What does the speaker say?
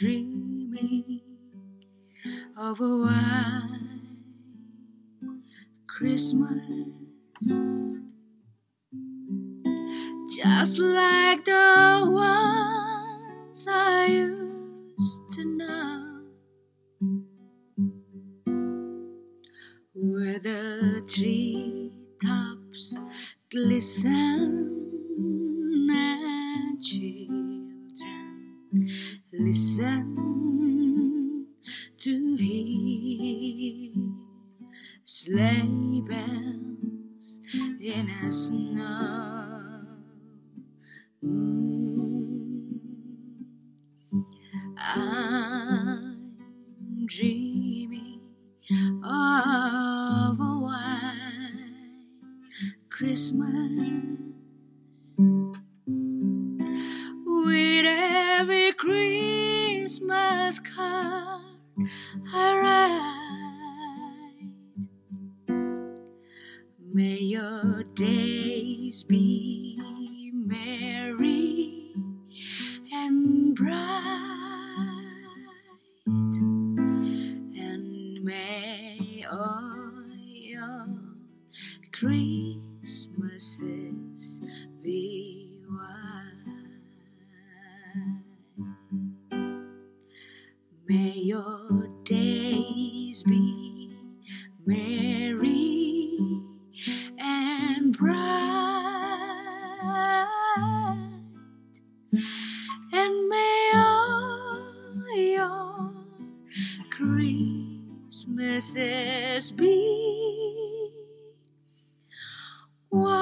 dreaming of a white Christmas, just like the ones I used to know, where the treetops glisten listen to hear sleigh bells in the snow. Mm. I'm dreaming of a white Christmas Christmas card I write. May your days be merry and bright, and may all your Christmases be white. May your days be merry and bright, and may all your Christmases be white.